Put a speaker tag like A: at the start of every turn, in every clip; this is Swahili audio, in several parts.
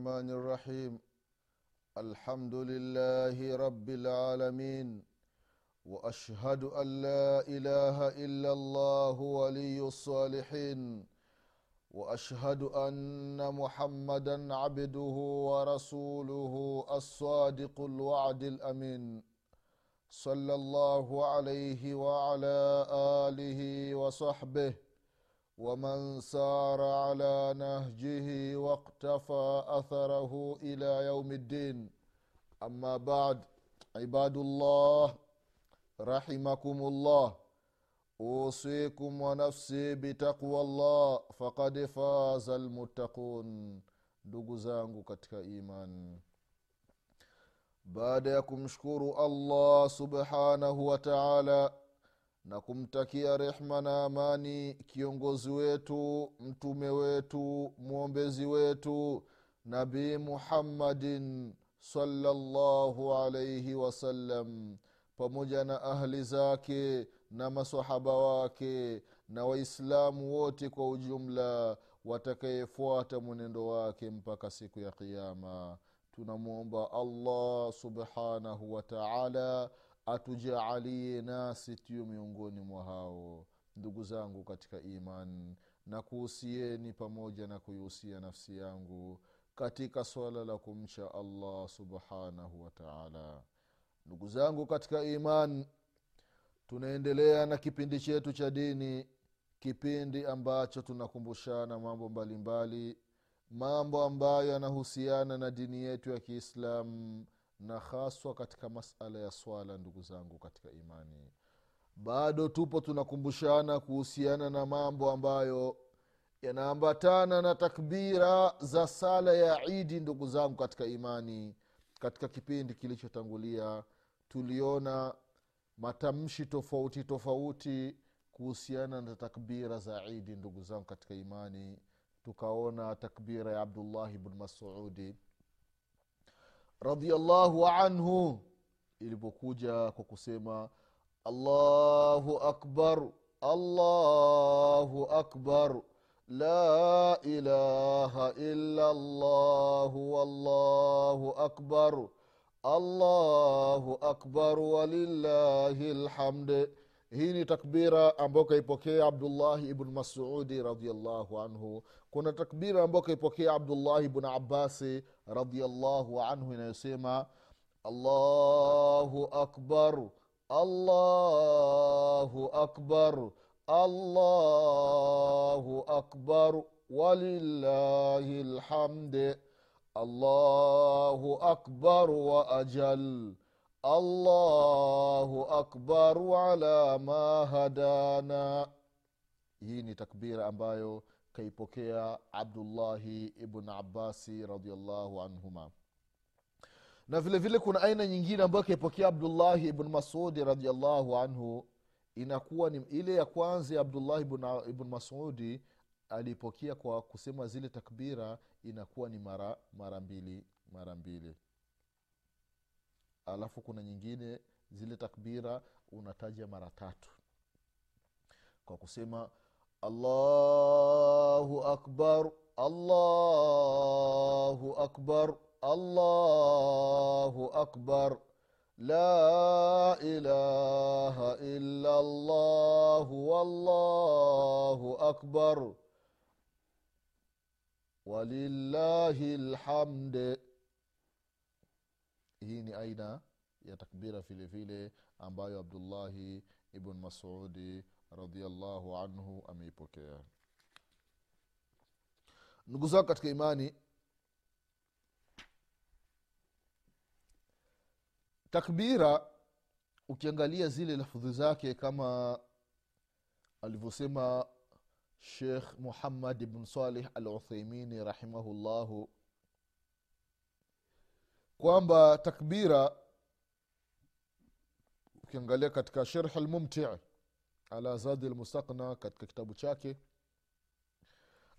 A: الرحمن الرحيم. الحمد لله رب العالمين. وأشهد أن لا إله إلا الله ولي الصالحين. وأشهد أن محمدا عبده ورسوله الصادق الوعد الأمين. صلى الله عليه وعلى آله وصحبه. ومن سار على نهجه واقتفى أثره إلى يوم الدين. أما بعد عباد الله رحمكم الله أوصيكم ونفسي بتقوى الله فقد فاز المتقون. ndugu zangu katika imani baada allah subhanahu wa taala na kumtakia rehma na amani kiongozi wetu mtume wetu mwombezi wetu nabii muhammadin salallahu alaihi wasallam pamoja na ahli zake na masahaba wake na waislamu wote kwa ujumla watakayefuata mwenendo wake mpaka siku ya qiama tunamwomba allah subhanahu wa taala atujaalie nasi tiyo miongoni mwa hao ndugu zangu katika iman na kuhusieni pamoja na kuihusia nafsi yangu katika swala la kumcha allah subhanahu wataala ndugu zangu katika iman tunaendelea na kipindi chetu cha dini kipindi ambacho tunakumbushana mambo mbalimbali mambo ambayo yanahusiana na dini yetu ya kiislamu na haswa katika masala ya swala ndugu zangu katika imani. Bado tupo tunakumbushana kuhusiana na mambo ambayo yanaambatana na takbira za sala ya idi ndugu zangu katika imani. Katika kipindi kilichotangulia tuliona matamshi tofauti tofauti kuhusiana na takbira za idi ndugu zangu katika imani. Tukaona takbira ya abdullahi bnu masudi radiallahu anhu ilipokuja kwa kusema allahu akbar allahu akbar la ilaha illa llahu wallahu akbar allahu akbar walillahi lhamd hii ni takbira ambayo kaipokea abdullahi ibnu masudi radiallahu anhu kuna takbira ambayo kaipokea abdullahi ibnu abasi radiallahu anhu inayosema allahu akbar allahu akbar allahu akbar walillahi lhamd allahu akbar wa ajal allahu akbaru ala ma hadana. Hii ni takbira ambayo kaipokea abdullahi ibn abasi radiallahu anhuma. Na vile vile kuna aina nyingine ambayo kaipokea abdullahi ibn masudi radiallahu anhu. Inakuwa ni ile ya kwanza ya abdullahi ibn, masudi alipokea kwa kusema zile takbira inakuwa ni mara mara mbili mara mbili alafu kuna nyingine zile takbira unataja mara tatu. Kwa kusema allahu akbar allahu akbar allahu akbar la ilaha illa llahu wallahu akbar walillahi lhamd hii ni aina ya takbira vile vile ambayo abdullahi ibn masudi radiallahu anhu ameipokea. Ndugu zao katika imani takbira ukiangalia zile lafudhi zake kama alivyosema shekh muhammad ibn salih al uthaimini rahimahullahu kwamba takbira ukiangalia katika sherh lmumti ala zadi lmustaqna katika kitabu chake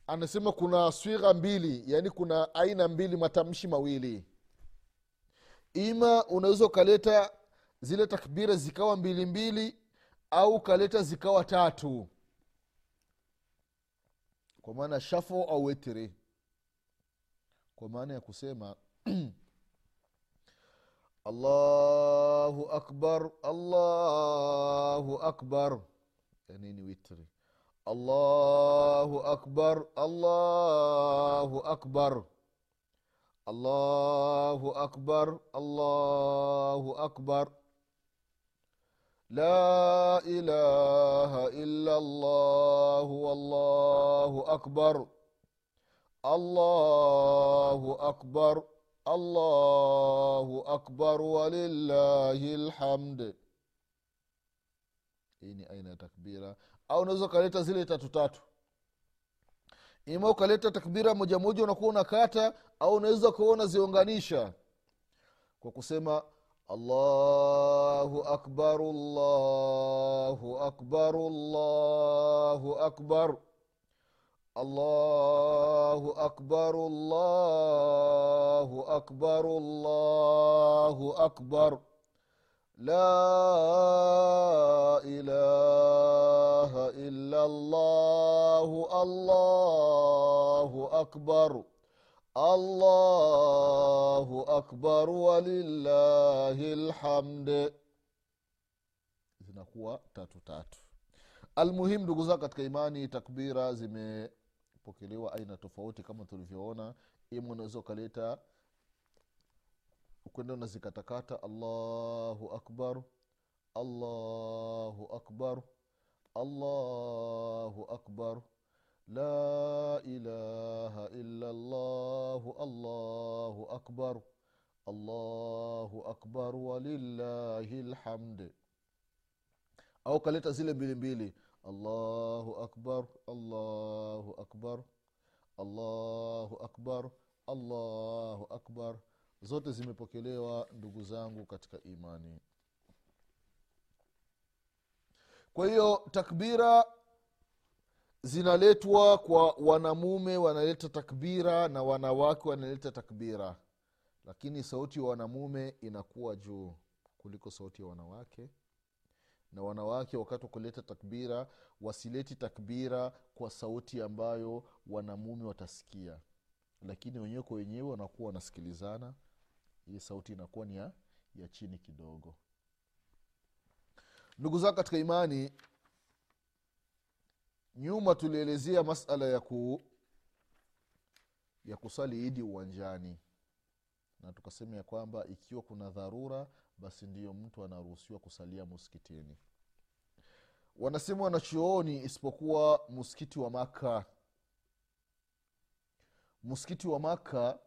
A: anasema kuna swigha mbili yaani kuna aina mbili matamshi mawili. Ima unaweza ukaleta zile takbira zikawa mbili mbili au ukaleta zikawa tatu. Kwa maana shafo au wetiri kwa maana ya kusema الله أكبر الله أكبر يعني ويتري الله أكبر الله أكبر الله أكبر الله أكبر لا إله إلا الله والله أكبر الله أكبر allahu akbar walillahi lhamd hii ni aina ya takbira. Au unaweza ukaleta zile tatu tatu. Ima ukaleta takbira moja moja unakuwa unakata au unaweza kuwa unaziunganisha kwa kusema allahu akbar llahu akbar allahu akbar allahu akbar allahu akbar allahu akbar. La ilaha illa llahu allahu akbaru allahu akbar walillahi lhamdi zinakuwa tatu tatu. Almuhimu ndugu zao katika imani takbira zime zimepokelewa aina tofauti kama tulivyoona. Ima unaweza ukaleta ukwenda unazikatakata allahu akbar allahu akbar allahu akbar la ilaha illa llahu allahu akbar allahu akbar walillahi lhamd au kaleta zile mbilimbili mbili allahu akbar allahu akbar allahu akbar allahu akbar. Zote zimepokelewa ndugu zangu katika imani. Kwa hiyo takbira zinaletwa kwa wanamume wanaleta takbira na wanawake wanaleta takbira. Lakini sauti ya wanamume inakuwa juu kuliko sauti ya wanawake na wanawake wakati wa kuleta takbira wasileti takbira kwa sauti ambayo wanamume watasikia. Lakini wenyewe kwa wenyewe wanakuwa wanasikilizana hii sauti inakuwa ni ya, ya chini kidogo. Ndugu zao katika imani nyuma tulielezea masala ya ku ya kusali idi uwanjani. Na tukasema ya kwamba ikiwa kuna dharura basi ndiyo mtu anaruhusiwa kusalia muskitini. Wanasema wanachuoni isipokuwa muskiti wa maka muskiti wa maka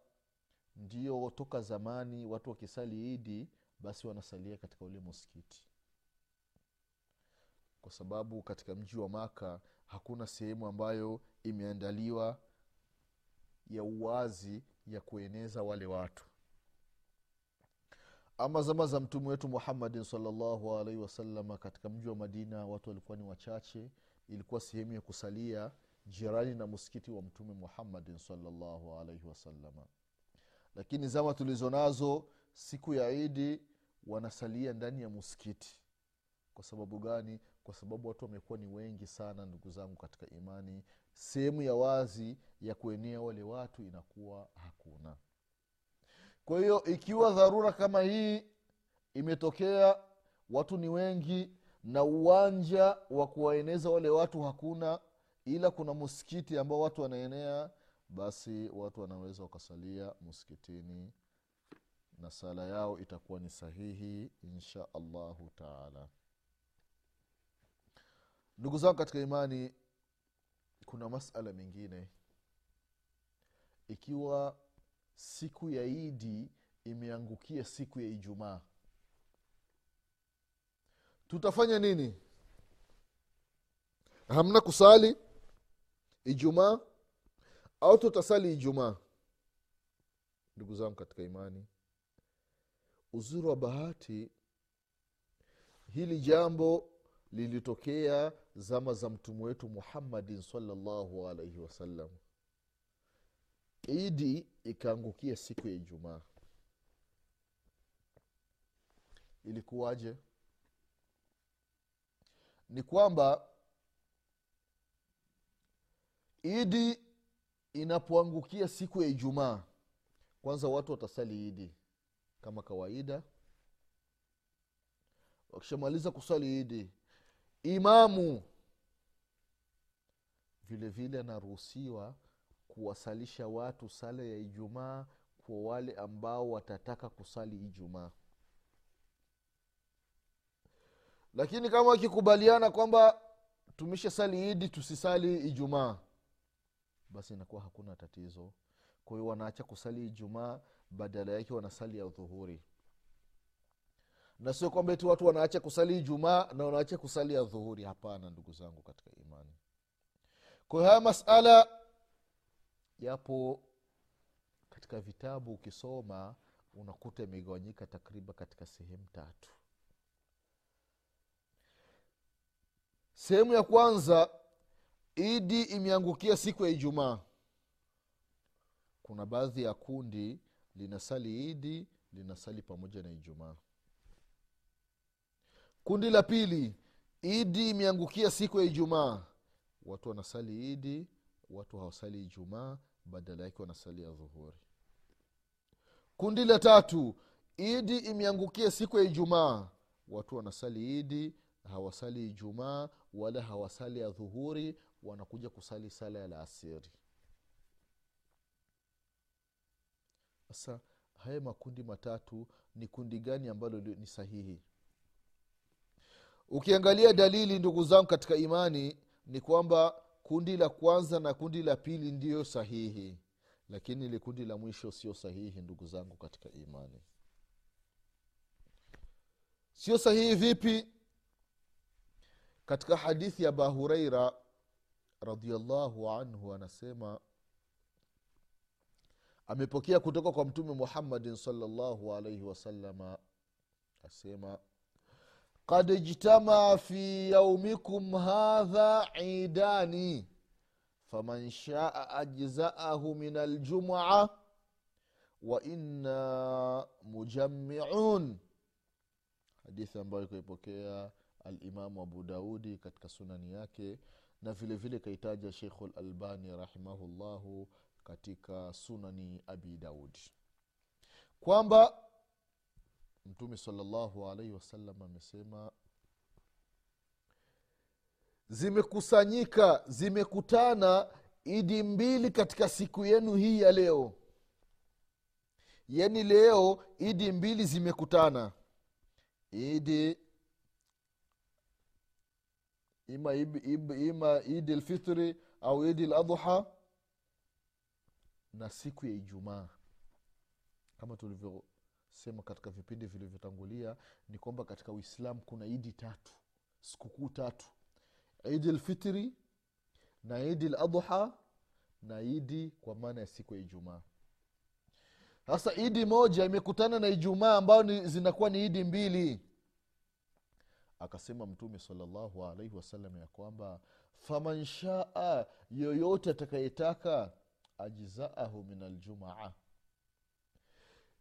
A: ndio toka zamani watu wakisali idi basi wanasalia katika ule muskiti. Kwa sababu katika mji wa maka hakuna sehemu ambayo imeandaliwa ya uwazi ya kueneza wale watu ama zama za mtume wetu muhammadin salllahu alaihi wasalama katika mji wa madina watu walikuwa ni wachache. Ilikuwa sehemu ya kusalia jirani na msikiti wa mtume muhammadin salllahu alaihi wasalama lakini zama tulizo nazo siku ya idi wanasalia ndani ya muskiti kwa sababu gani? Kwa sababu watu wamekuwa ni wengi sana ndugu zangu katika imani. Sehemu ya wazi ya kuenea wale watu inakuwa hakuna kwa hiyo ikiwa dharura kama hii imetokea watu ni wengi na uwanja wa kuwaeneza wale watu hakuna ila kuna msikiti ambao watu wanaenea basi watu wanaweza wakasalia msikitini na sala yao itakuwa ni sahihi insha allahu taala. Ndugu zangu katika imani kuna masala mengine. Ikiwa siku ya idi imeangukia siku ya ijumaa. Tutafanya nini? Hamna kusali ijumaa au tutasali ijumaa? Ndugu zangu katika imani uzuri wa bahati hili jambo lilitokea zama za mtume wetu muhammadin salllahu alaihi wasallam idi ikaangukia siku ya ijumaa. Ilikuwaje? Ni kwamba idi inapoangukia siku ya ijumaa kwanza watu watasali idi kama kawaida. Wakishamaliza kusali idi imamu vile vile anaruhusiwa kuwasalisha watu sala ya ijumaa kwa wale ambao watataka kusali ijumaa. Lakini kama wakikubaliana kwamba tumishe sali idi tusisali ijumaa basi inakuwa hakuna tatizo. Kwa hiyo wanaacha kusali ijumaa badala yake wanasali ya dhuhuri na sio kwamba eti watu wanaacha kusali ijumaa na wanaacha kusali ya dhuhuri hapana ndugu zangu katika imani. Kwa hiyo haya masala yapo katika vitabu ukisoma unakuta imegawanyika takriban katika sehemu tatu. Sehemu ya kwanza idi imeangukia siku ya ijumaa. Kuna baadhi ya kundi linasali idi linasali pamoja na ijumaa. Kundi la pili idi imeangukia siku ya ijumaa. Watu wanasali idi watu hawasali ijumaa badala yake wanasali ya dhuhuri kundi la tatu idi imeangukia siku ya ijumaa. Watu wanasali idi hawasali ijumaa wala hawasali ya dhuhuri wanakuja kusali sala ya laasiri sasa haya makundi matatu ni kundi gani ambalo ni sahihi? Ukiangalia dalili ndugu zangu katika imani ni kwamba kundi la kwanza na kundi la pili ndiyo sahihi lakini ile kundi la mwisho sio sahihi ndugu zangu katika imani. Sio sahihi vipi? Katika hadithi ya aba hureira radiallahu anhu anasema amepokea kutoka kwa mtume muhammadin salllahu alaihi wasalama asema qad اجتمع fi yaumikum hadha idani faman shaa ajzaahu min aljumua وانا مجمعون hadithi ambayo ikaipokea alimamu abu daudi katika sunani yake na vile vile kaitaja sheikhu lalbani rahimahullahu katika sunani abi daudi. Kwamba mtume salllahu alaihi wasallam amesema zimekusanyika zimekutana idi mbili katika siku yenu hii ya leo. Yani leo idi mbili zimekutana. Idi ima, ima, ima idi lfitri au idi ladha na siku ya ijumaa. Kama tulivyosema katika vipindi vilivyotangulia ni kwamba katika uislamu kuna idi tatu sikukuu tatu. Idi lfitri na idi ladha na idi kwa maana ya siku ya ijumaa. Sasa idi moja imekutana na ijumaa ambayo zinakuwa ni idi mbili. Akasema mtume salllahu alaihi wasallam ya kwamba faman shaa yoyote atakayetaka ajzaahu min aljumaa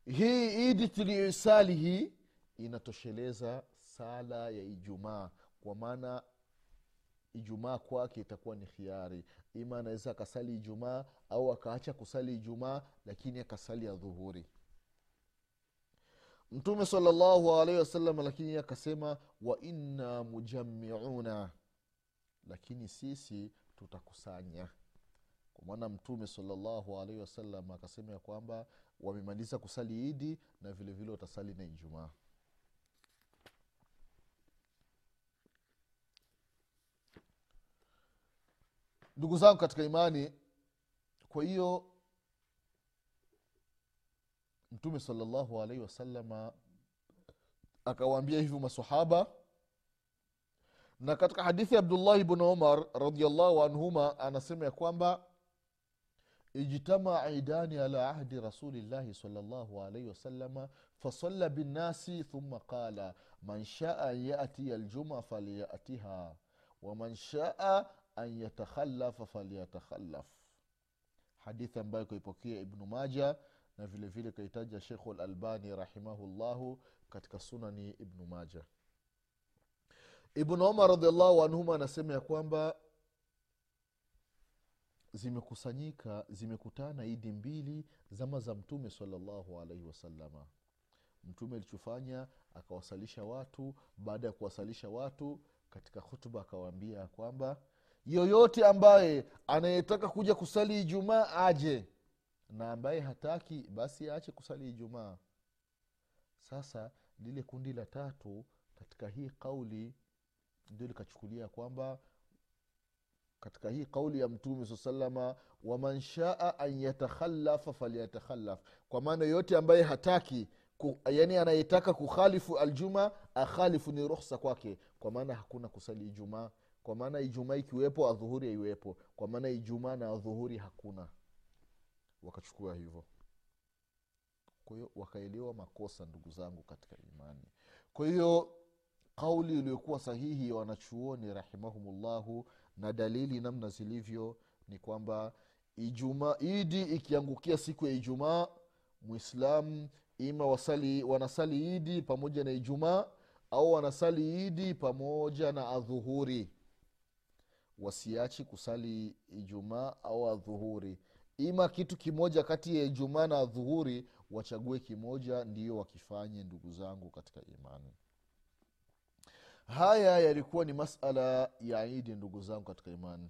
A: hii idi tuliyoisali hii inatosheleza sala ya ijumaa. Kwa maana ijumaa kwake itakuwa ni khiari. Ima anaweza akasali ijumaa au akaacha kusali ijumaa lakini akasali ya dhuhuri mtume salllahu alaihi wasallam lakini akasema wa inna mujamiuna lakini sisi tutakusanya. Kwa maana mtume salllahu alaihi wasallam akasema ya kwamba wamemaliza kusali idi na vilevile vile watasali na ijumaa. Ndugu zangu katika imani kwa hiyo mtume salallahu alaihi wasalama akawaambia hivyo masahaba na katika hadithi ya abdullahi bnu umar radiallahu anhuma anasema ya kwamba ijtamaa idani ala ahdi rasulillahi salllahu alaihi wasalama fasalla binnasi thumma qala man shaa an yatiya aljuma falyatiha waman shaa an yatakhalafa falyatakhallaf. Hadithi ambayo kaipokea ibnu maja na vile vile kaitaja shekhu lalbani rahimahullahu katika sunani ibnu maja ibnu umar radiallahu anhuma anasema ya kwamba zimekusanyika zimekutana idi mbili zama za mtume salallahu alaihi wasalama mtume alichofanya akawasalisha watu. Baada ya kuwasalisha watu katika hutuba akawaambia kwamba yoyote ambaye anayetaka kuja kusali ijumaa aje na ambaye hataki basi aache kusali ijumaa. Sasa lile kundi la tatu katika hii kauli ndio likachukulia kwamba katika hii kauli ya mtume saa salama waman shaa an yatakhalafa falyatakhalaf kwa maana yoyote ambaye hataki ku, yani anayetaka kukhalifu aljuma akhalifu ni ruhsa kwake. Kwa maana hakuna kusali ijumaa. Kwa maana ijumaa ikiwepo adhuhuri aiwepo kwa maana ijumaa na adhuhuri hakuna. Wakachukua hivyo. Kwa wakaelewa makosa ndugu zangu katika imani. Kwa hiyo kauli iliyokuwa sahihi ya wanachuoni rahimahumullahu na dalili namna zilivyo ni kwamba ijuma idi ikiangukia siku ya ijumaa mwislamu ima wasali wanasali idi pamoja na ijumaa au wanasali idi pamoja na adhuhuri. Wasiachi kusali ijumaa au adhuhuri. Ima kitu kimoja kati ya ijumaa na adhuhuri wachague kimoja ndiyo wakifanye ndugu zangu katika imani haya yalikuwa ni masala ya idi ndugu zangu katika imani.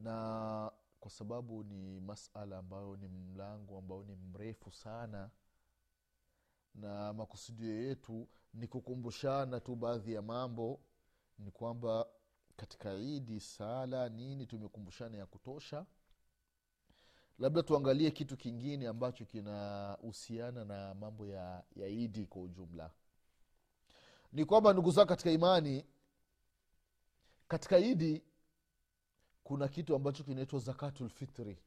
A: Na kwa sababu ni masala ambayo ni mlango ambao ni mrefu sana na makusudio yetu ni kukumbushana tu baadhi ya mambo ni kwamba katika idi sala nini tumekumbushana ya kutosha labda tuangalie kitu kingine ambacho kinahusiana na mambo ya, ya idi kwa ujumla. Ni kwamba ndugu zao katika imani katika idi kuna kitu ambacho kinaitwa zakatulfitri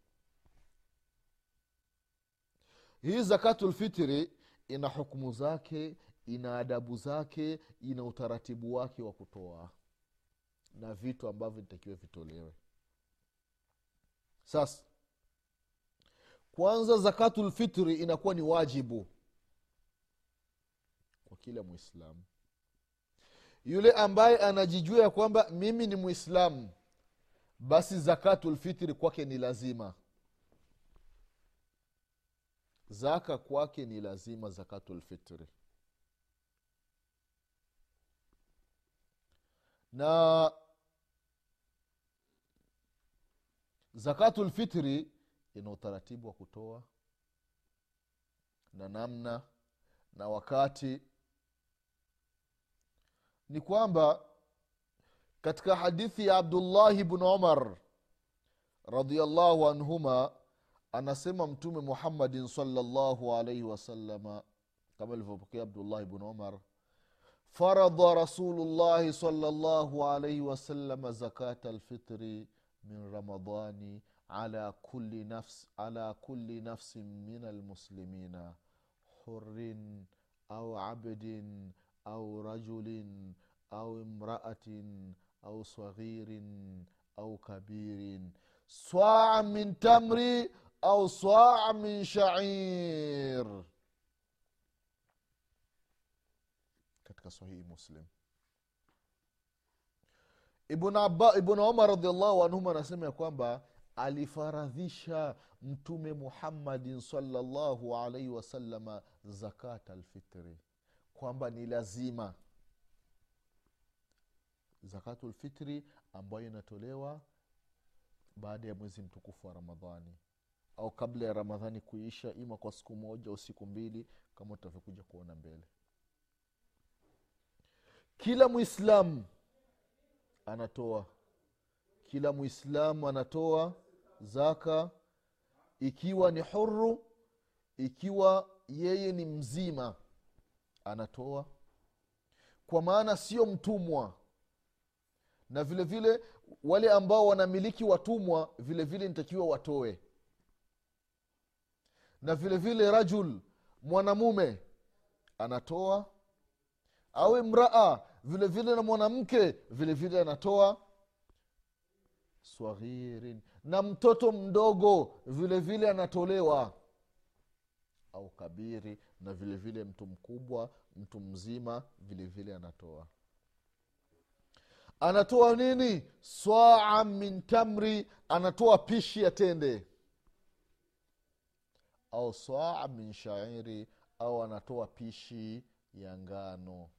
A: hii zakatulfitri ina hukumu zake ina adabu zake ina utaratibu wake wa kutoa na vitu ambavyo vitakiwa vitolewe. Sasa kwanza zakatulfitri inakuwa ni wajibu kwa kila mwislamu yule ambaye anajijua ya kwamba mimi ni mwislamu basi zakatulfitri kwake ni lazima. Zaka kwake ni lazima zakatulfitri na zakatu lfitri ina utaratibu wa kutoa na namna na wakati. Ni kwamba katika hadithi ya abdullahi bnu umar radiallahu anhuma anasema mtume muhammadin salllahu alaihi wasalama kama alivyopokea abdullahi bnu umar faradha rasulullahi salllahu alaihi wasalama zakata alfitri min ramadani ala kulli, nafs, ala kulli nafsin min almuslimina hurin au abdin au rajulin au imraatin au saghirin au kabirin swaa min tamri au swaa min shair. Katika sahihi muslim. Ibn, ibn umar radiallahu anhuma anasema ya kwamba alifaradhisha mtume muhammadin salllahu alaihi wasalama zakat alfitri. Kwamba ni lazima. Zakatu lfitri ambayo inatolewa baada ya mwezi mtukufu wa ramadhani. Au kabla ya ramadhani kuisha ima kwa siku moja au siku mbili kama tutavyokuja kuona mbele. Kila mwislamu anatoa. Kila mwislamu anatoa zaka ikiwa ni huru ikiwa yeye ni mzima anatoa. Kwa maana sio mtumwa. Na vile vile wale ambao wanamiliki watumwa vile vile nitakiwa watoe. Na vile vile rajul mwanamume anatoa. Awe mraa vile vile na mwanamke vile vile anatoa swaghirin na mtoto mdogo vile vile anatolewa au kabiri na vile vile mtu mkubwa mtu mzima vile vile anatoa. Anatoa nini? Swaa min tamri anatoa pishi ya tende au swaa min shairi au anatoa pishi ya ngano.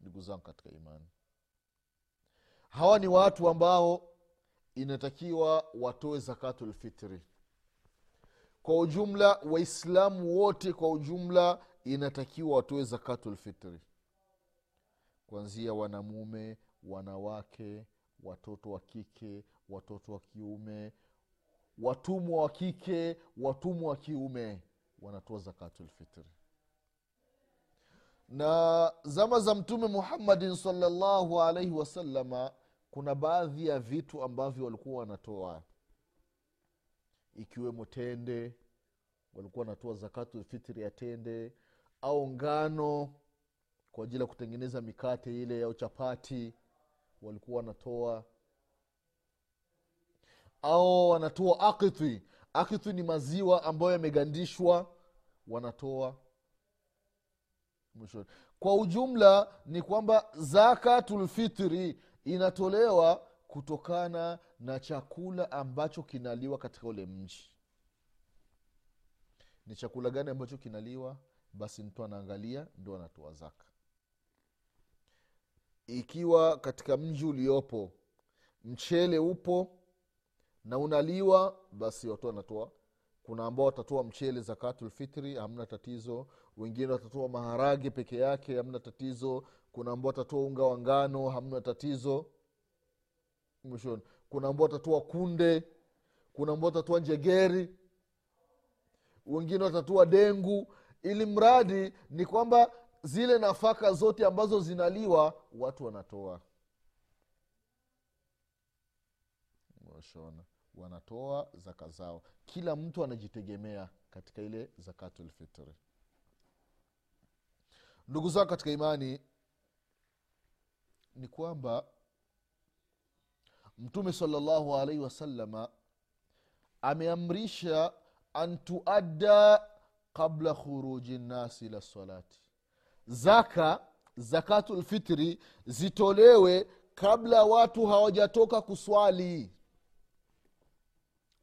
A: Ndugu zangu katika imani hawa ni watu ambao inatakiwa watoe zakatulfitri kwa ujumla waislamu wote kwa ujumla inatakiwa watoe zakatulfitri kuanzia wanamume wanawake watoto wa kike watoto wa kiume watumwa wa kike watumwa wa kiume wanatoa zakatulfitri na zama za mtume muhammadin salllahu alaihi wasalama kuna baadhi ya vitu ambavyo walikuwa wanatoa ikiwemo tende walikuwa wanatoa zakatulfitri ya tende au ngano kwa ajili ya kutengeneza mikate ile au chapati walikuwa wanatoa. Au wanatoa akithi akithi ni maziwa ambayo yamegandishwa wanatoa. Mwishoni kwa ujumla ni kwamba zakatulfitri inatolewa kutokana na chakula ambacho kinaliwa katika ule mji. Ni chakula gani ambacho kinaliwa? Basi mtu anaangalia ndo anatoa zaka. Ikiwa katika mji uliopo mchele upo na unaliwa basi watu wanatoa. Kuna ambao watatoa mchele zakatulfitri hamna tatizo. Wengine watatoa maharage peke yake hamna tatizo kuna ambao watatoa unga wa ngano hamna tatizo. Mwishoni. Kuna ambao watatoa kunde kuna ambao watatoa njegeri wengine watatoa dengu. Ili mradi ni kwamba zile nafaka zote ambazo zinaliwa watu wanatoa. Shona wanatoa zaka zao. Kila mtu anajitegemea katika ile zakatulfitri ndugu zao katika imani ni kwamba mtume salllahu alaihi wasalama ameamrisha an tuadda qabla khuruji nnasi ila salati. Zaka zakatulfitri zitolewe kabla watu hawajatoka kuswali.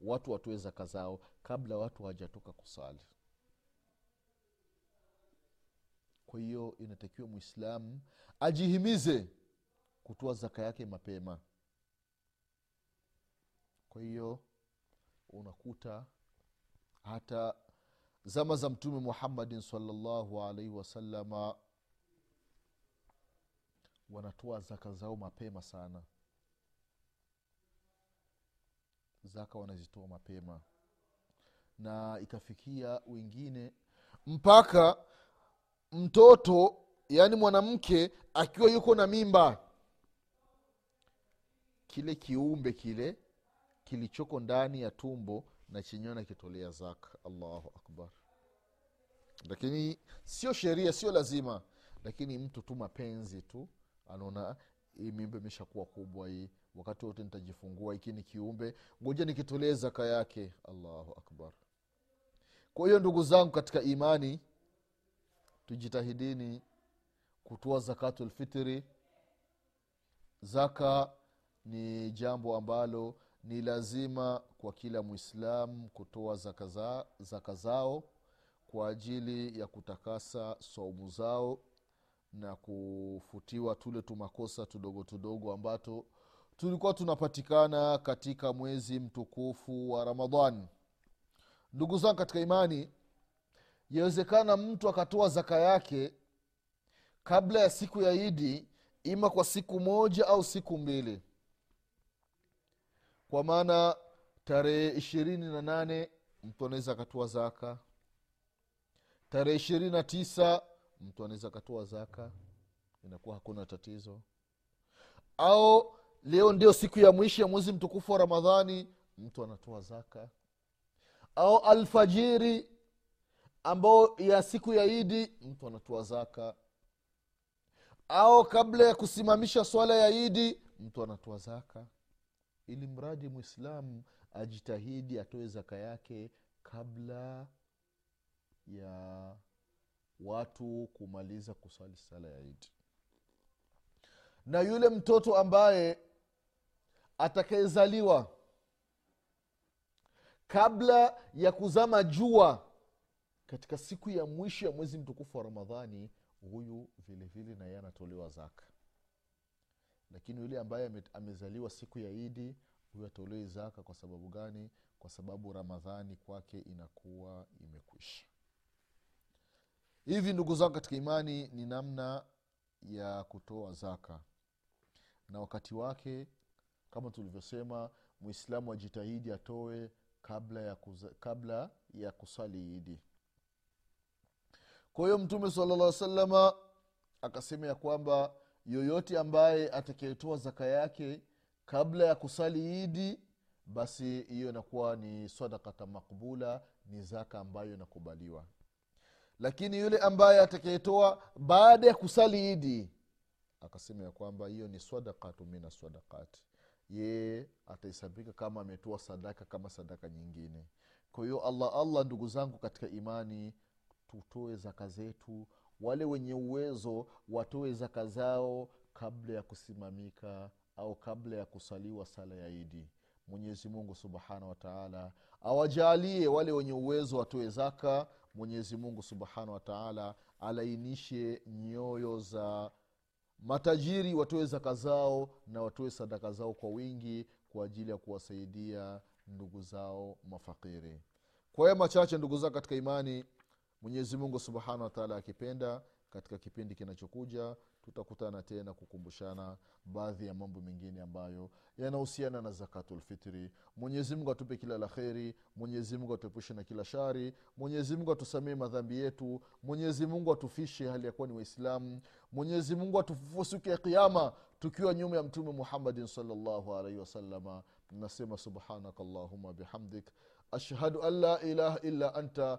A: Watu watoe zaka zao kabla watu hawajatoka kusali kwa hiyo inatakiwa mwislamu ajihimize kutoa zaka yake mapema. Kwa hiyo unakuta hata zama za mtume muhammadin salllahu alaihi wasalama wanatoa zaka zao mapema sana. Zaka wanazitoa mapema. Na ikafikia wengine mpaka mtoto yaani mwanamke akiwa yuko na mimba kile kiumbe kile kilichoko ndani ya tumbo na chenyewe nakitolea zaka. Allahu akbar. Lakini sio sheria sio lazima. Lakini mtu tu mapenzi tu anaona mimba imeshakuwa kubwa hii wakati wote nitajifungua hiki ni kiumbe ngoja nikitolee zaka yake. Allahu akbar. Kwa hiyo ndugu zangu katika imani tujitahidini kutoa zakatulfitri zaka ni jambo ambalo ni lazima kwa kila mwislamu kutoa zaka, za, zaka zao kwa ajili ya kutakasa saumu zao na kufutiwa tule tumakosa tudogo tudogo ambato tulikuwa tunapatikana katika mwezi mtukufu wa ramadhani. Ndugu zangu katika imani yawezekana mtu akatoa zaka yake kabla ya siku ya idi ima kwa siku moja au siku mbili kwa maana tarehe ishirini na nane mtu anaweza akatoa zaka. Tarehe ishirini na tisa mtu anaweza akatoa zaka. Inakuwa hakuna tatizo. Au leo ndio siku ya mwisho ya mwezi mtukufu wa ramadhani mtu anatoa zaka. Au alfajiri ambao ya siku ya idi mtu anatoa zaka. Au kabla ya kusimamisha swala ya idi mtu anatoa zaka ili mradi mwislamu ajitahidi atoe zaka yake kabla ya watu kumaliza kusali sala ya idi na yule mtoto ambaye atakayezaliwa kabla ya kuzama jua katika siku ya mwisho ya mwezi mtukufu wa ramadhani huyu vilevile vile na anatolewa zaka lakini yule ambaye amezaliwa siku ya idi huyo atolewi zaka. Kwa sababu gani? Kwa sababu ramadhani kwake inakuwa imekwisha. Hivi ndugu zangu katika imani ni namna ya kutoa zaka. Na wakati wake kama tulivyosema mwislamu ajitahidi atoe kabla ya, kuza, kabla ya kusali idi kwa hiyo mtume sala llah salama akasema ya kwamba yoyote ambaye atakayetoa zaka yake kabla ya kusali idi basi hiyo inakuwa ni sadakata makbula ni zaka ambayo inakubaliwa. Lakini yule ambaye atakayetoa baada ya kusali idi akasema ya kwamba hiyo ni sadakatu mina sadakati yeye atahesabika kama ametoa sadaka kama sadaka nyingine. Kwa hiyo allah allah ndugu zangu katika imani tutoe zaka zetu wale wenye uwezo watoe zaka zao kabla ya kusimamika au kabla ya kusaliwa sala ya idi. Mwenyezi mungu subhanahu wataala awajalie wale wenye uwezo watoe zaka. Mwenyezi mungu subhanahu wataala alainishe nyoyo za matajiri watoe zaka zao na watoe sadaka zao kwa wingi kwa ajili ya kuwasaidia ndugu zao mafakiri. Kwa hiyo machache ndugu zao katika imani mwenyezi mungu subhanahu wataala akipenda katika kipindi kinachokuja tutakutana tena kukumbushana baadhi ya mambo mengine ambayo yanahusiana na zakatulfitri mwenyezimungu atupe kila la kheri mwenyezimungu atuepushe na kila shari mwenyezimungu atusamee madhambi yetu mwenyezimungu atufishe hali ya kuwa ni waislamu mwenyezimungu atufufue siku ya kiama tukiwa nyuma ya mtume muhammadin salllahu alaihi wasalama nasema subhanaka llahuma bihamdik. Ashhadu an la ilaha illa anta